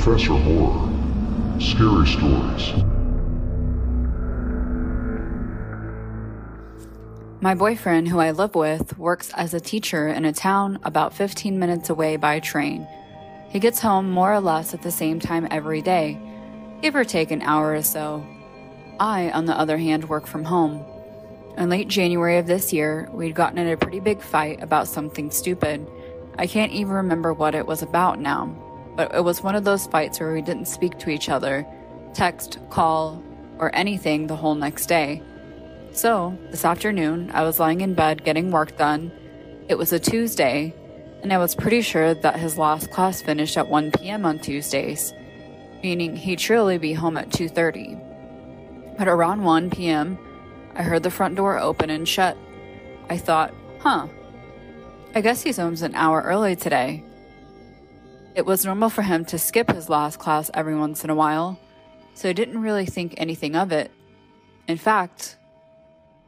Professor Horror. Scary Stories. My boyfriend, who I live with, works as a teacher in a town about 15 minutes away by train. He gets home more or less at the same time every day, give or take an hour or so. I, on the other hand, work from home. In late January of this year, we'd gotten in a pretty big fight about something stupid. I can't even remember what it was about now, but it was one of those fights where we didn't speak to each other, text, call, or anything the whole next day. So, this afternoon, I was lying in bed getting work done. It was a Tuesday, and I was pretty sure that his last class finished at 1 p.m. on Tuesdays, meaning he'd surely be home at 2:30. But around 1 p.m., I heard the front door open and shut. I thought, "Huh. I guess he's home an hour early today." It was normal for him to skip his last class every once in a while, so I didn't really think anything of it. In fact,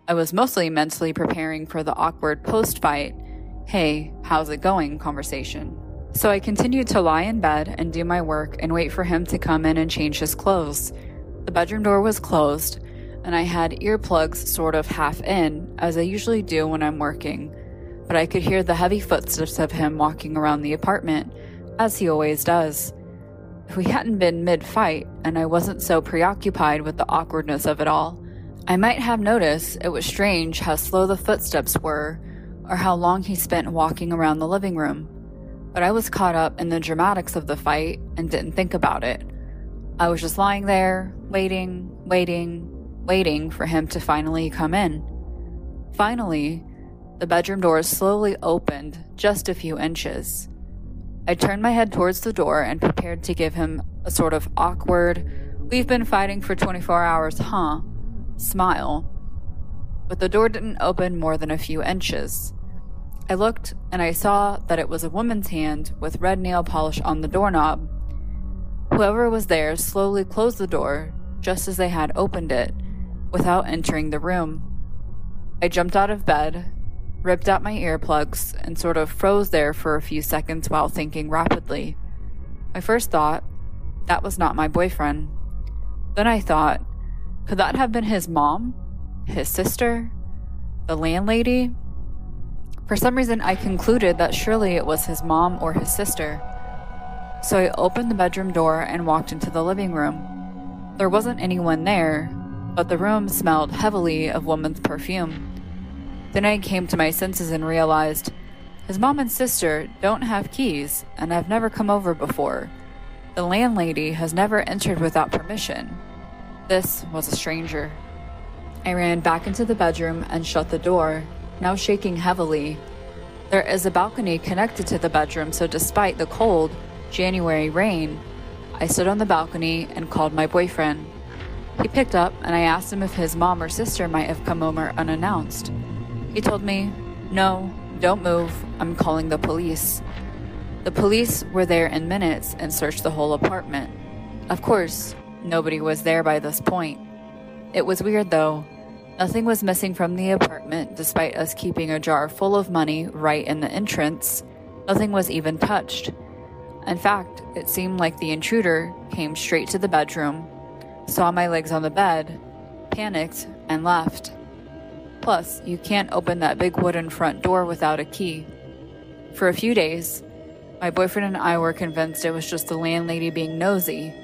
I was mostly mentally preparing for the awkward post fight, hey, how's it going conversation. So I continued to lie in bed and do my work and wait for him to come in and change his clothes. The bedroom door was closed, and I had earplugs sort of half in, as I usually do when I'm working, but I could hear the heavy footsteps of him walking around the apartment, as he always does. If we hadn't been mid fight, and I wasn't so preoccupied with the awkwardness of it all, I might have noticed it was strange how slow the footsteps were, or how long he spent walking around the living room. But I was caught up in the dramatics of the fight and didn't think about it. I was just lying there, waiting, waiting, waiting for him to finally come in. Finally, the bedroom door slowly opened just a few inches. I turned my head towards the door and prepared to give him a sort of awkward, we've been fighting for 24 hours, huh? smile, but the door didn't open more than a few inches. I looked and I saw that it was a woman's hand with red nail polish on the doorknob. Whoever was there slowly closed the door just as they had opened it, without entering the room. I jumped out of bed, ripped out my earplugs, and sort of froze there for a few seconds while thinking rapidly. My first thought, that was not my boyfriend. Then I thought, could that have been his mom? His sister? The landlady? For some reason, I concluded that surely it was his mom or his sister. So I opened the bedroom door and walked into the living room. There wasn't anyone there, but the room smelled heavily of woman's perfume. Then I came to my senses and realized his mom and sister don't have keys and have never come over before. The landlady has never entered without permission. This was a stranger. I ran back into the bedroom and shut the door, now shaking heavily. There is a balcony connected to the bedroom, so despite the cold January rain, I stood on the balcony and called my boyfriend. He picked up and I asked him if his mom or sister might have come over unannounced. He told me, No, don't move, I'm calling the police. The police were there in minutes and searched the whole apartment. Of course, Nobody was there by this point. It was weird though. Nothing was missing from the apartment despite us keeping a jar full of money right in the entrance. Nothing was even touched. In fact, it seemed like the intruder came straight to the bedroom, saw my legs on the bed, panicked, and left. Plus, you can't open that big wooden front door without a key. For a few days, my boyfriend and I were convinced it was just the landlady being nosy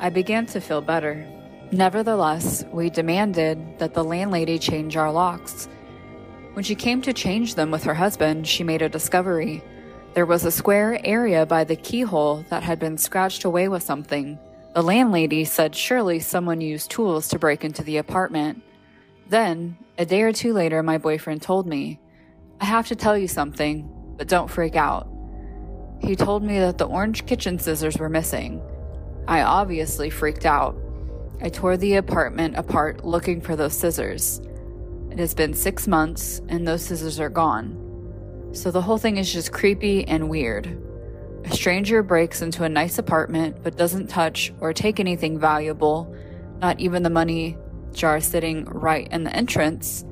I began to feel better. Nevertheless, we demanded that the landlady change our locks. When she came to change them with her husband, she made a discovery. There was a square area by the keyhole that had been scratched away with something. The landlady said surely someone used tools to break into the apartment. Then, a day or two later, my boyfriend told me, I have to tell you something, but don't freak out. He told me that the orange kitchen scissors were missing. I obviously freaked out. I tore the apartment apart looking for those scissors. It has been six months and those scissors are gone. So the whole thing is just creepy and weird. A stranger breaks into a nice apartment but doesn't touch or take anything valuable, not even the money jar sitting right in the entrance,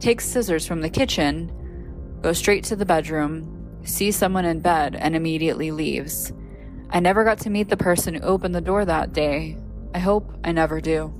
takes scissors from the kitchen, goes straight to the bedroom, sees someone in bed, and immediately leaves. I never got to meet the person who opened the door that day. I hope I never do.